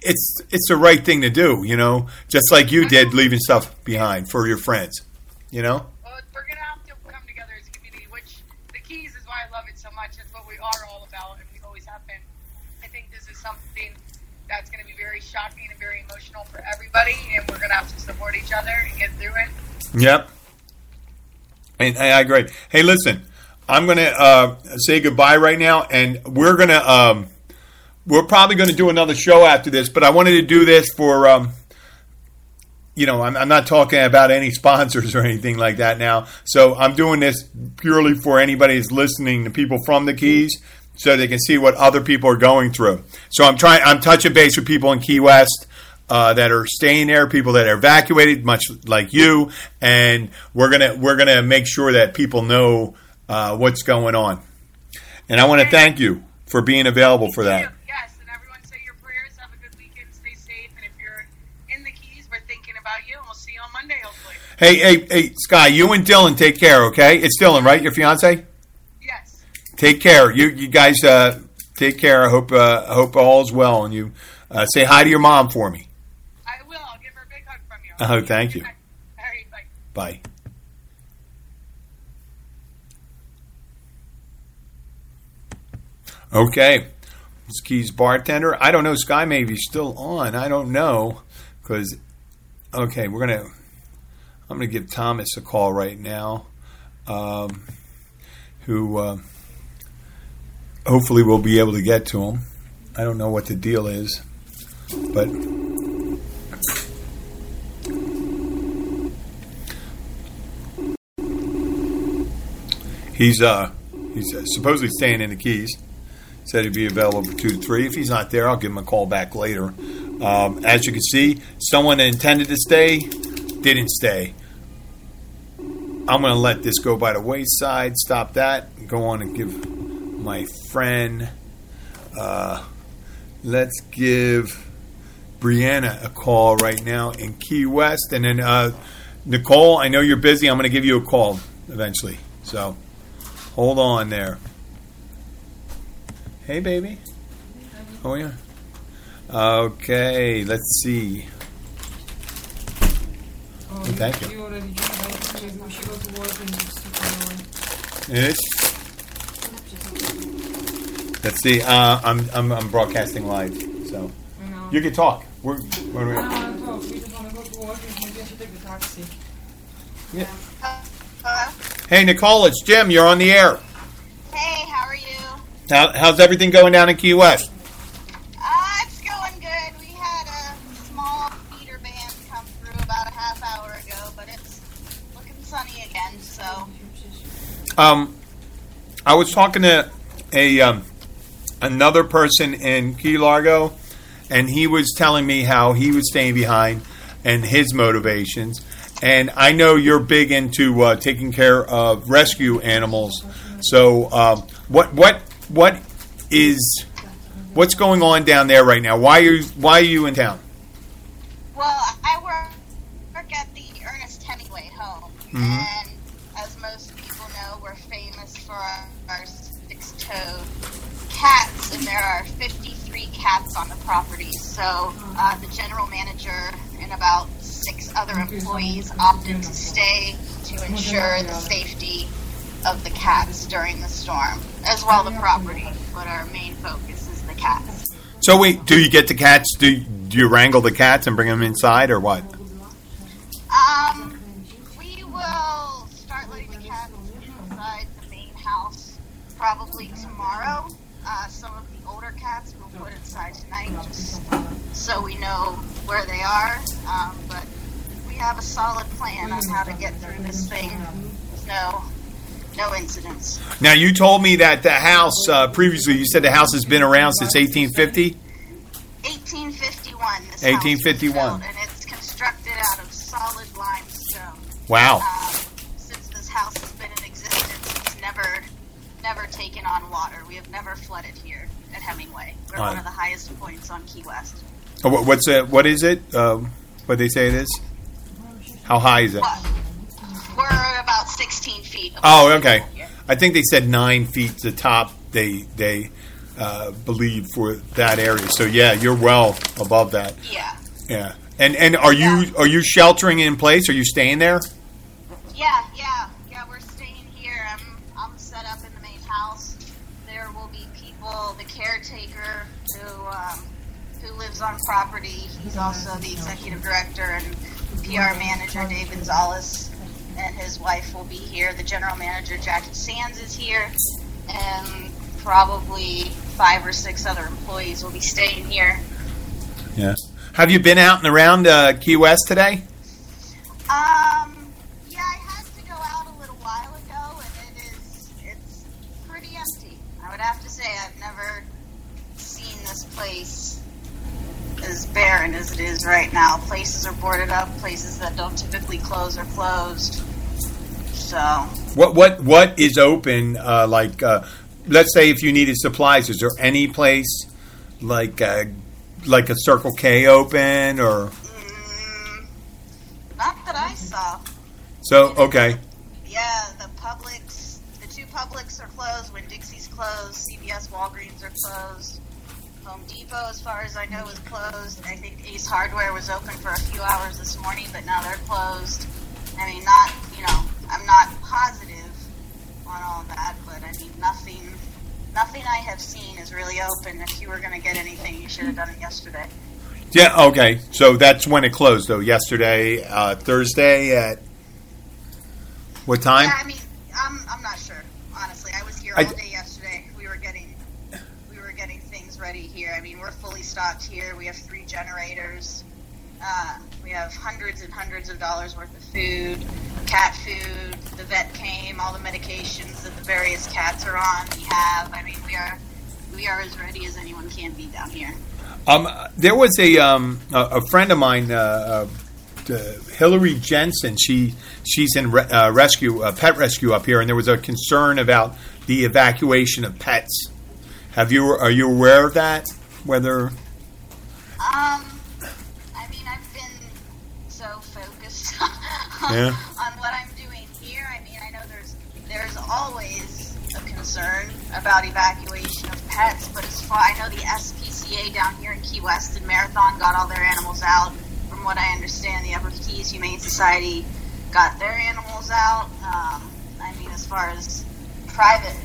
it's it's the right thing to do. You know, just like you did, leaving stuff behind for your friends. You know. Well, we're gonna have to come together as a community, which the keys is why I love it so much. It's what we are all about, and we always have been. I think this is something that's going to be very shocking and very emotional for everybody, and we're going to have to support each other and get through it. Yep. And I agree. Hey, listen, I'm going to uh, say goodbye right now, and we're going to um, we're probably going to do another show after this. But I wanted to do this for um, you know I'm, I'm not talking about any sponsors or anything like that now. So I'm doing this purely for anybody who's listening, the people from the Keys, so they can see what other people are going through. So I'm trying. I'm touching base with people in Key West uh, that are staying there, people that are evacuated, much like you, and we're gonna we're gonna make sure that people know uh, what's going on. And I want to thank you for being available for that. Yes, and everyone say your prayers. Have a good weekend. Stay safe. And if you're in the Keys, we're thinking about you, and we'll see you on Monday, hopefully. Hey, hey, hey, Sky, you and Dylan take care, okay? It's Dylan, right? Your fiance? Take care. You you guys uh, take care. I hope uh, I hope all's well, and you uh, say hi to your mom for me. I will. I'll give her a big hug from you. <laughs> Oh, thank you. All right, bye. Bye. Okay. This Keys bartender. I don't know. Sky may be still on. I don't know. Because, okay, we're going to, I'm going to give Thomas a call right now, um, who uh, hopefully we'll be able to get to him. I don't know what the deal is, but He's uh he's uh, supposedly staying in the Keys. Said he'd be available for two to three. If he's not there, I'll give him a call back later. Um, as you can see, someone that intended to stay didn't stay. I'm going to let this go by the wayside. Stop that. Go on and give my friend. Uh, let's give Brianna a call right now in Key West, and then uh, Nicole. I know you're busy. I'm going to give you a call eventually. So hold on there. Hey, baby. Oh yeah. Okay. Let's see. Oh, Thank you. You already joined. I think we should go to work and just keep on Yes. Let's see. Uh, I'm, I'm I'm broadcasting live, so You you can talk. We're, we're, No, no, no, we just want to go to work and maybe I should take the taxi. Yeah. Hello? Hey, Nicole, it's Jim. You're on the air. Hey, how are you? How, how's everything going down in Key West? Uh, it's going good. We had a small feeder band come through about a half hour ago, but it's looking sunny again, so. Um, I was talking to a um, another person in Key Largo, and he was telling me how he was staying behind and his motivations. And I know you're big into uh, taking care of rescue animals. So, um, what what what is what's going on down there right now? Why are you, why are you in town? Well, I work, work at the Ernest Hemingway home, and there are 53 cats on the property. So uh, the general manager and about six other employees opted to stay to ensure the safety of the cats during the storm, as well the property. But our main focus is the cats. So, wait, do you get the cats? Do do you wrangle the cats and bring them inside, or what? Um, we will start letting the cats inside the main house probably tomorrow. Uh, some of the older cats we'll put just so we know where they are. Um, but we have a solid plan on how to get through this thing. No, no incidents. Now, you told me that the house uh, previously. You said the house has been around since 1850. 1851. This house was 1851. and it's constructed out of solid limestone. Wow. Um, since this house has been in existence, it's never, never taken on water. We have never flooded here at Hemingway. We're one of the highest points on Key West. Oh, What's it? What is it? Um, what they say it is? How high is it? What? We're about 16 feet. above Oh, okay. I think they said nine feet the top. They they uh, believe for that area. So yeah, you're well above that. Yeah. Yeah. And and are you are you sheltering in place? Are you staying there? Yeah, yeah, yeah. On property. He's also the executive director and PR manager, Dave Gonzalez, and his wife will be here. The general manager, Jackie Sands, is here, and probably five or six other employees will be staying here. Yeah. Have you been out and around uh, Key West today? Um, yeah, I had to go out a little while ago, and it is it's pretty empty. I would have to say I've never seen this place as barren as it is right now. Places are boarded up. Places that don't typically close are closed. So What what what is open? Uh, like, uh, let's say if you needed supplies, is there any place like uh, like a Circle K open or mm, not that I saw. so? Okay, Yeah, the Publix, the two Publix are closed. Winn-Dixie's closed, CVS, Walgreens are closed. Home Depot, as far as I know, is closed. I think Ace Hardware was open for a few hours this morning, but now they're closed. I mean, not you know, I'm not positive on all that, but I mean, nothing, nothing I have seen is really open. If you were going to get anything, you should have done it yesterday. yeah, okay. So that's when it closed, though. Yesterday, uh, Thursday at what time? Yeah, I mean, I'm, I'm not sure. Honestly, I was here I- all day yesterday. We were getting we were getting things ready here. I mean, we're fully stocked here. We have three generators. Uh, we have hundreds and hundreds of dollars worth of food, cat food. The vet came. All the medications that the various cats are on. We have. I mean, we are we are as ready as anyone can be down here. Um, there was a um, a, a friend of mine, uh, uh, uh, Hillary Jensen. She she's in re- uh, rescue, uh, pet rescue up here, and there was a concern about the evacuation of pets. Have you are you aware of that? Whether Um, I mean, I've been so focused <laughs> Yeah. on what I'm doing here. I mean, I know there's there's always a concern about evacuation of pets, but as far I know, the SPCA down here in Key West and Marathon got all their animals out. From what I understand, the Upper Keys Humane Society got their animals out. Um, I mean, as far as private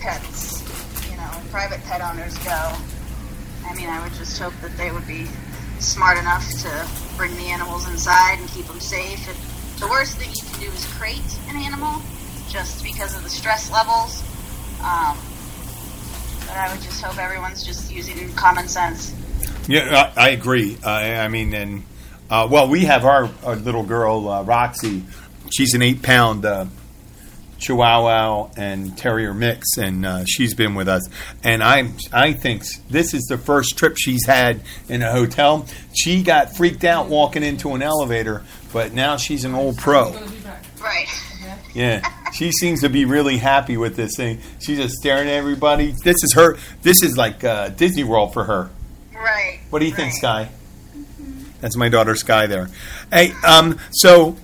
pets, you know, private pet owners go, I mean, I would just hope that they would be smart enough to bring the animals inside and keep them safe. And the worst thing you can do is crate an animal, just because of the stress levels. Um, but I would just hope everyone's just using common sense. Yeah, I, I agree. Uh, I mean, and uh, well, we have our, our little girl uh, Roxy. She's an eight-pound uh, Chihuahua and Terrier mix, and uh, she's been with us. And I, I think this is the first trip she's had in a hotel. She got freaked out walking into an elevator, but now she's an old pro. Right. Yeah, she seems to be really happy with this thing. She's just staring at everybody. This is her. This is like uh, Disney World for her. Right. What do you think, right. Sky? That's my daughter, Sky. There. Hey, um, so i-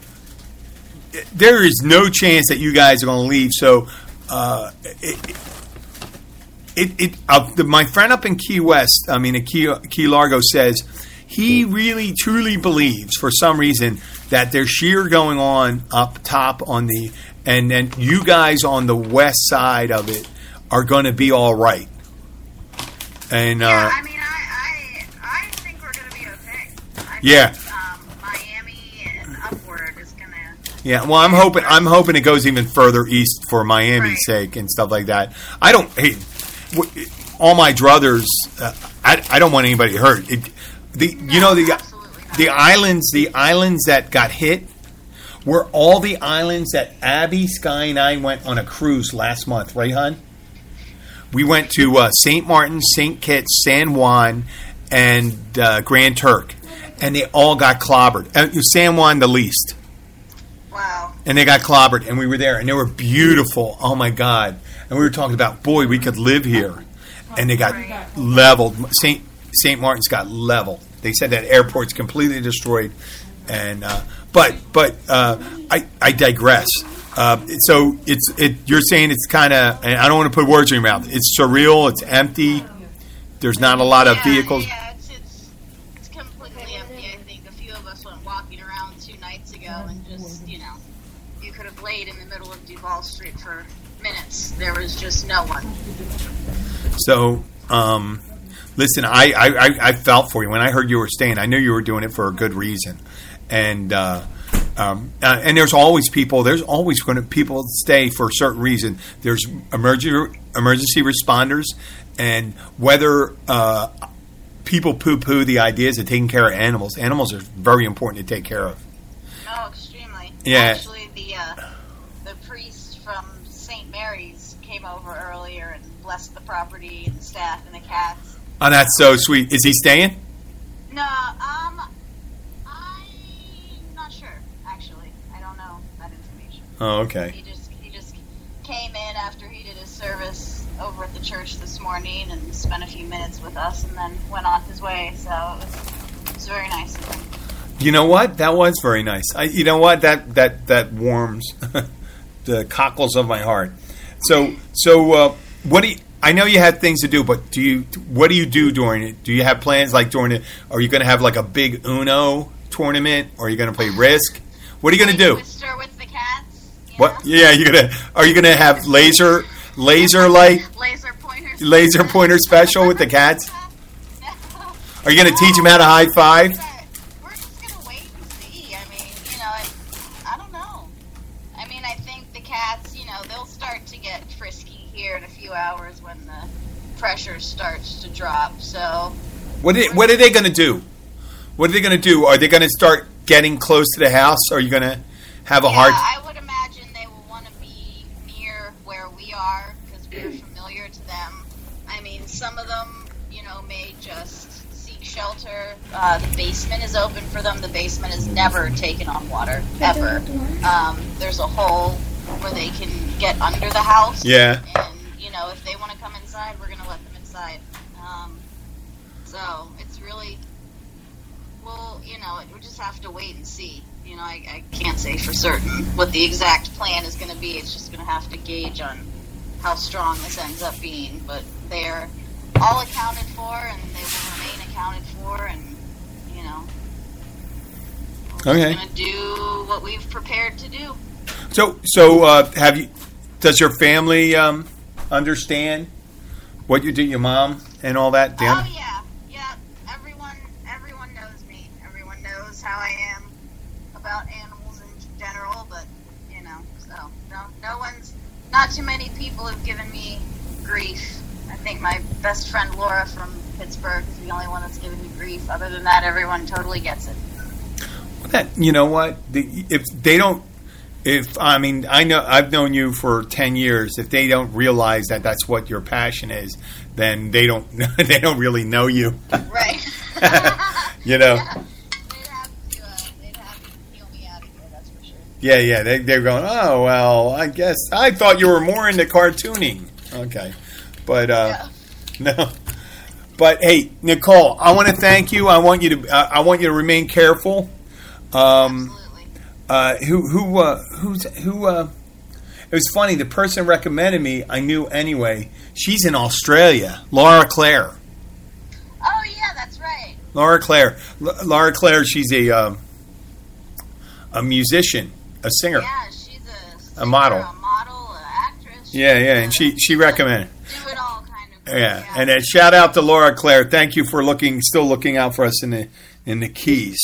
there is no chance that you guys are going to leave. So, uh, it, it, it uh, the, my friend up in Key West, I mean, in Key, Key Largo, says he really truly believes, for some reason, that there's shear going on up top on the, and then you guys on the west side of it are going to be all right. And uh, I mean, I, I, I think we're going to be okay. I Yeah. Yeah, well, I'm hoping I'm hoping it goes even further east for Miami's Right. sake and stuff like that. I don't. Hey, w- all my druthers. Uh, I, I don't want anybody hurt. It, the you know the not. the islands the islands that got hit were all the islands that Abby Sky and I went on a cruise last month, right, hon? We went to uh, St. Martin, St. Kitts, San Juan, and uh, Grand Turk, and they all got clobbered. Uh, San Juan the least. And they got clobbered, and we were there, and they were beautiful. Oh my God! And we were talking about, boy, we could live here, and they got leveled. Saint Saint Martin's got leveled. They said that airport's completely destroyed, and uh, but but uh, I I digress. Uh, so it's it. You're saying it's kind of. I don't want to put words in your mouth. It's surreal. It's empty. There's not a lot of yeah, vehicles. Yeah, it's, it's, it's completely empty. I think a few of us went walking around two nights ago and just, you know, you could have laid in the middle of Duval Street for minutes. There was just no one. So, um, listen, I, I, I, I felt for you when I heard you were staying. I knew you were doing it for a good reason, and uh, um, uh, and there's always people. There's always going to people stay for a certain reason. There's emergency emergency responders, and whether uh, people poo poo the ideas of taking care of animals, animals are very important to take care of. No, extremely. Yeah. Actually, the uh, the priest from St. Mary's came over earlier and blessed the property and the staff and the cats. Oh, that's so sweet. Is he staying? No, um, I'm not sure. Actually, I don't know that information. Oh, okay. He just he just came in after he did his service over at the church this morning and spent a few minutes with us, and then went on his way. So it was, it was very nice of him. You know what? That was very nice. I, you know what? That that that warms <laughs> the cockles of my heart. So so uh, what do you, I know you had things to do, but do you? What do you do during it? Do you have plans like during it? Are you going to have like a big Uno tournament, or are you going to play Risk? What are you going to do? With the cats. What? know? Yeah, you're gonna. Are you going to have laser laser light Laser pointers. laser pointer special with the cats? <laughs> Are you going to teach them how to high five? Pressure starts to drop. So, What are, what are they going to do? What are they going to do? Are they going to start getting close to the house? Are you going to have a yeah, hard? I would imagine they will want to be near where we are because we're <clears throat> familiar to them. I mean, some of them, you know, may just seek shelter. Uh, the basement is open for them. The basement is never taken on water ever. Um, there's a hole where they can get under the house. Yeah. And you know, if they want to come inside, we're gonna let them inside. Um, so it's really, well, you know, we just have to wait and see. You know, I, I can't say for certain what the exact plan is going to be. It's just going to have to gauge on how strong this ends up being. But they're all accounted for, and they will remain accounted for, and you know, we're Okay. going to do what we've prepared to do. So so uh, have you? Does your family um, understand what you did? Your mom and all that. Dan? Oh yeah. Everyone, everyone knows me. Everyone knows how I am about animals in general. But you know, so no, no one's, not too many people have given me grief. I think my best friend Laura from Pittsburgh is the only one that's given me grief. Other than that, everyone totally gets it. That you know what? The, if they don't, if I mean, I know I've known you for ten years. If they don't realize that that's what your passion is, then they don't <laughs> they don't really know you. Right. <laughs> You know. They'd <laughs> have to, uh, they'd have to heal me out of here. That's for sure. Yeah, yeah. They, they're going. Oh well, I guess I thought you were more into cartooning. Okay, but uh, <laughs> no. But hey, Nicole, I want to thank you. I want you to. Uh, I want you to remain careful. Um, Absolutely. uh, who who uh, who's who? Uh, it was funny. The person recommended me. I knew anyway. She's in Australia. Laura Claire. Oh yeah, that's right. Laura Claire. L- Laura Claire. She's a um, a musician, a singer. Yeah, she's a singer, model. a model, an actress. Yeah, yeah. And she she recommended. do it all kind of. Yeah, and a shout out to Laura Claire. Thank you for looking, still looking out for us in the in the keys,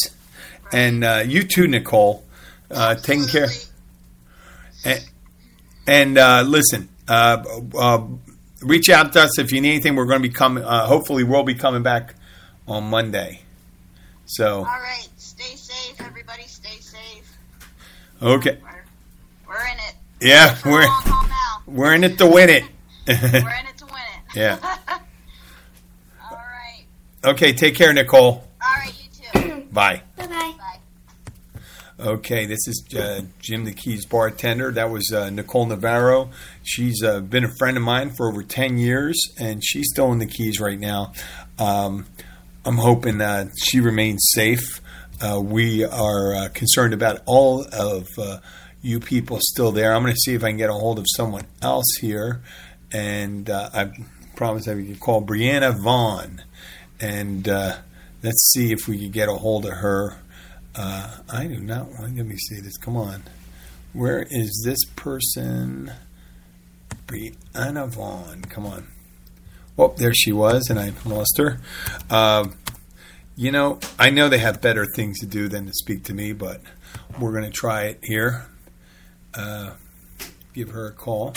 and uh, you too, Nicole, uh, taking care. And, and uh, listen, uh, uh, reach out to us if you need anything. We're going to be coming. Uh, hopefully, we'll be coming back on Monday. So All right, stay safe, everybody. Stay safe. Okay, We're, we're in it. yeah, we're now. we're in it to win it. <laughs> We're in it to win it. Yeah. <laughs> All right. Okay, take care, Nicole. All right, you too. <clears throat> Bye. Bye bye. Bye. Okay, this is uh, Jim the Keys bartender. That was uh, Nicole Navarro. She's uh, been a friend of mine for over 10 years, and she's still in the Keys right now. Um, I'm hoping that she remains safe. Uh, we are uh, concerned about all of uh, you people still there. I'm going to see if I can get a hold of someone else here, and uh, I promise I can call Brianna Vaughn, and uh, let's see if we can get a hold of her. Uh, I do not want. Let me see this. Come on. Where is this person? Brianna Vaughn. Come on. Oh, there she was, and I lost her. You know, I know they have better things to do than to speak to me, but we're going to try it here. Uh, give her a call.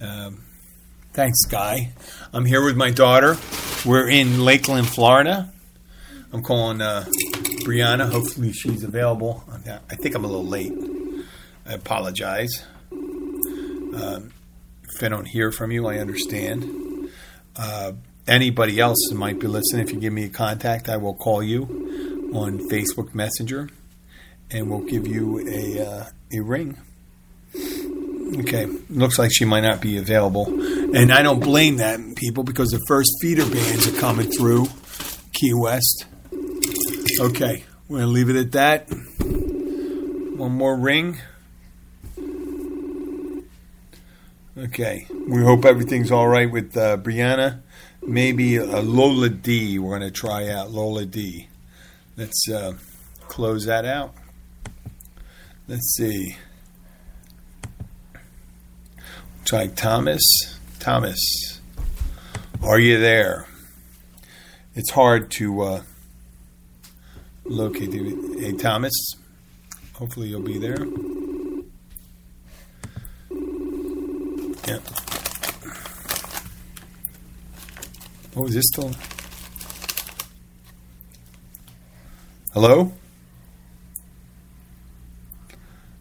Um, thanks, Guy. I'm here with my daughter. We're in Lakeland, Florida. I'm calling uh, Brianna. Hopefully, she's available. I think I'm a little late. I apologize. Um, if I don't hear from you, I understand. Uh, anybody else who might be listening, if you give me a contact, I will call you on Facebook Messenger, and we'll give you a uh, a ring. Okay, looks like she might not be available, and I don't blame that people because the first feeder bands are coming through Key West. Okay, we're gonna leave it at that. One more ring. Okay, we hope everything's all right with uh, Brianna. Maybe Lola D. We're going to try out Lola D. Let's uh, close that out. Let's see. Try Thomas. Thomas, are you there? It's hard to uh, locate. Hey, Thomas. Hopefully you'll be there. Yeah. Oh, is this still? Hello?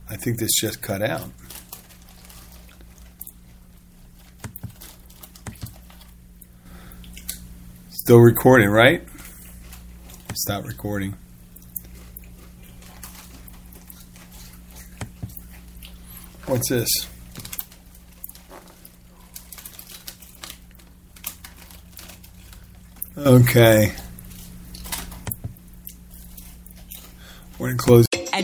I think this just cut out. Still recording, right? Stop recording. What's this? Okay. We're going to close.